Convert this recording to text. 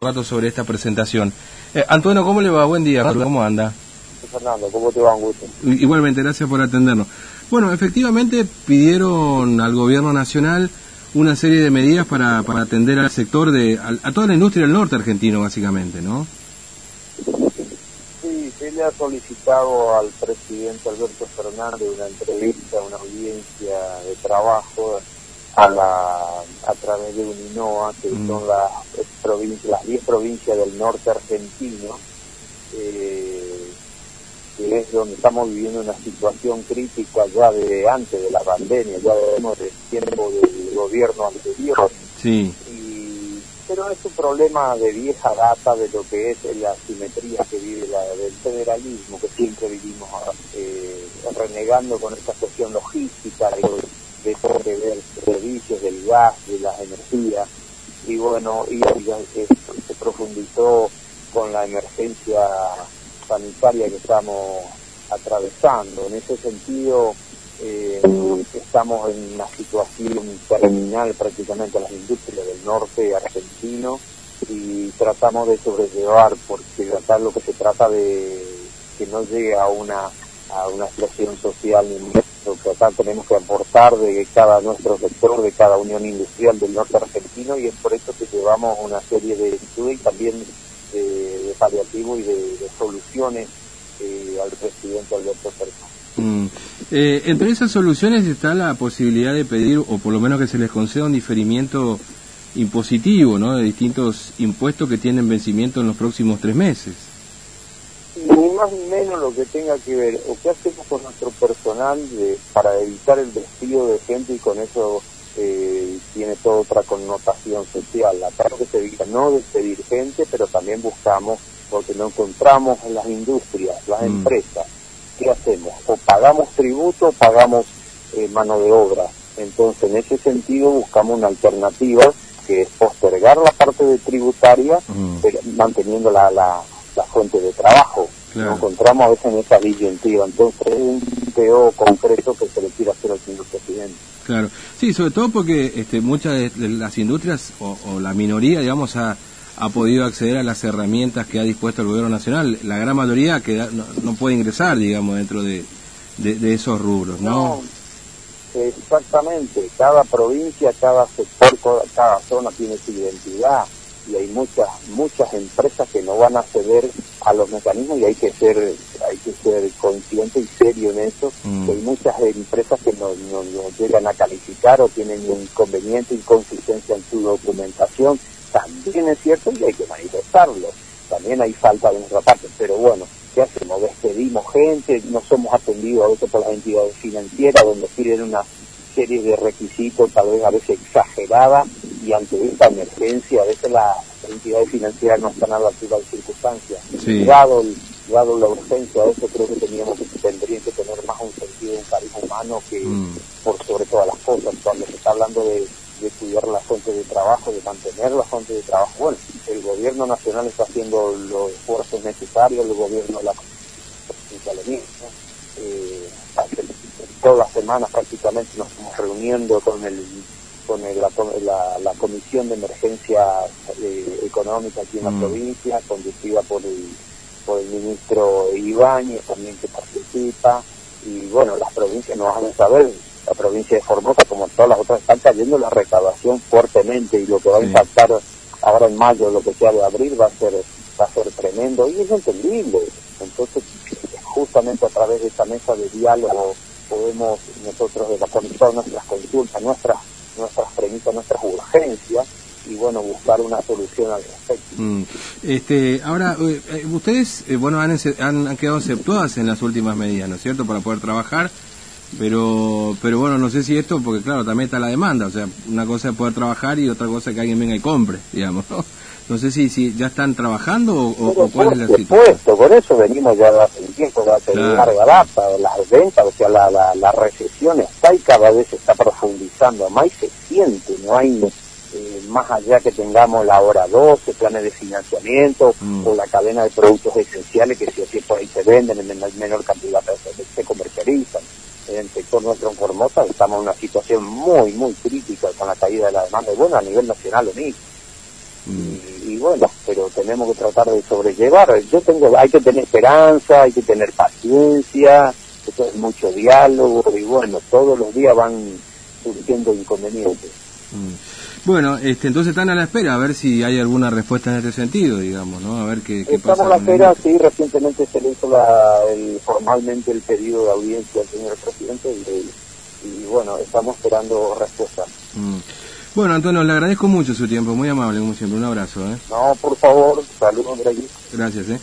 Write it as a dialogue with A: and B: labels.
A: rato sobre esta presentación. Eh, Antonio, ¿cómo le va? Buen día, ¿cómo anda?
B: Fernando, ¿cómo te va? Un gusto.
A: Igualmente, gracias por atendernos. Bueno, efectivamente pidieron al gobierno nacional una serie de medidas para, para atender al sector de, a, toda la industria del norte argentino, básicamente, ¿no?
B: Sí, se le ha solicitado al presidente Alberto Fernández una entrevista, una audiencia de trabajo a, la, a través de UNINOA, que mm. son las provincias, las 10 provincias del norte argentino, eh, que es donde estamos viviendo una situación crítica ya de antes de la pandemia, ya vemos del tiempo del gobierno anterior.
A: Sí.
B: pero es un problema de vieja data de lo que es la simetría que vive la, del federalismo, que siempre vivimos eh, renegando con esta cuestión logística, de todo que ver servicios del gas, de las energías, y bueno, y, se profundizó con la emergencia sanitaria que estamos atravesando. En ese sentido, eh, estamos en una situación terminal prácticamente en las industrias del norte argentino y tratamos de sobrellevar, porque acá lo que se trata de que no llegue a una a una explosión social que acá tenemos que aportar de cada nuestro sector, de cada unión industrial del norte argentino y es por eso que llevamos una serie de estudios y también de, paliativos y de, soluciones eh, al presidente Alberto Fernández.
A: Mm. Eh, entre esas soluciones está la posibilidad de pedir, o por lo menos que se les conceda un diferimiento impositivo, ¿no? De distintos impuestos que tienen vencimiento en los próximos tres meses
B: ni más ni menos lo que tenga que ver o qué hacemos con nuestro personal de, para evitar el despido de gente y con eso eh, tiene toda otra connotación social. La parte se evita no despedir gente, pero también buscamos, porque no encontramos en las industrias, las mm. empresas, ¿qué hacemos? O pagamos tributo o pagamos eh, mano de obra. Entonces, en ese sentido, buscamos una alternativa que es postergar la parte de tributaria, mm. manteniendo la, la la fuente de trabajo. Nos encontramos a veces en esa disyuntiva. Entonces, es un concreto que se le quiere hacer al señor presidente.
A: Claro, sí, sobre todo porque este, muchas de las industrias o, la minoría, digamos, ha, ha podido acceder a las herramientas que ha dispuesto el gobierno nacional. La gran mayoría que no, puede ingresar, digamos, dentro de, de, esos rubros, ¿no?
B: Exactamente, cada provincia, cada sector, cada zona tiene su identidad y hay muchas muchas empresas que no van a ceder a los mecanismos y hay que ser hay que ser consciente y serio en eso mm. hay muchas empresas que no, no, llegan a calificar o tienen inconveniente inconsistencia en su documentación también es cierto y hay que manifestarlo también hay falta de nuestra parte pero bueno ¿qué hacemos? despedimos gente no somos atendidos a veces por las entidades financieras donde piden una serie de requisitos tal vez a veces exageradas y ante esta emergencia, a veces las entidades financieras no están a la altura de circunstancias. Dado, dado la urgencia de eso, creo que teníamos tendrían que tener más un sentido, un carisma humano que mm. por sobre todas las cosas. Cuando se está hablando de, cuidar la fuente de trabajo, de mantener la fuente de trabajo, bueno, el gobierno nacional está haciendo los esfuerzos necesarios, el gobierno de la eh, todas las semanas prácticamente nos estamos reuniendo con el con la, la, Comisión de Emergencia eh, Económica aquí en la mm. provincia, conducida por el, por el ministro Ibáñez también que participa, y bueno, las provincias nos van a saber, la provincia de Formosa como todas las otras están cayendo la recaudación fuertemente y lo que va a impactar ahora en mayo, lo que sea de abril, va a ser va a ser tremendo y es entendible. Entonces, justamente a través de esta mesa de diálogo podemos nosotros de la comisión, nuestras consultas, nuestras premisas, nuestras urgencias y bueno, buscar una solución al respecto. Mm.
A: Este, ahora, eh, ustedes, eh, bueno, han, han, quedado aceptadas en las últimas medidas, ¿no es cierto?, para poder trabajar, pero, pero bueno, no sé si esto, porque claro, también está la demanda, o sea, una cosa es poder trabajar y otra cosa es que alguien venga y compre, digamos, ¿no? No sé si, si ya están trabajando o, cuál es la situación.
B: por eso venimos ya hace un tiempo de larga data, las ventas, o sea, la, la, la recesión está y cada vez se está profundizando más y se siente, no hay eh, más allá que tengamos la hora 12, planes de financiamiento mm. o la cadena de productos esenciales que si así por ahí se venden en menor cantidad se, se comercializan. En el sector nuestro en Formosa estamos en una situación muy, muy crítica con la caída de la demanda, y bueno, a nivel nacional lo mismo. Y, bueno, pero tenemos que tratar de sobrellevar. Yo tengo, hay que tener esperanza, hay que tener paciencia, esto es mucho diálogo y bueno, todos los días van surgiendo inconvenientes.
A: Mm. Bueno, este, entonces están a la espera a ver si hay alguna respuesta en este sentido, digamos, ¿no? A ver qué, qué
B: Estamos
A: pasa.
B: a la espera, sí, recientemente se le hizo la, el, formalmente el pedido de audiencia al señor presidente y, y bueno, estamos esperando respuesta.
A: Mm. Bueno, Antonio, le agradezco mucho su tiempo, muy amable como siempre, un abrazo. ¿eh?
B: No, por favor, saludos de allí.
A: Gracias. ¿eh?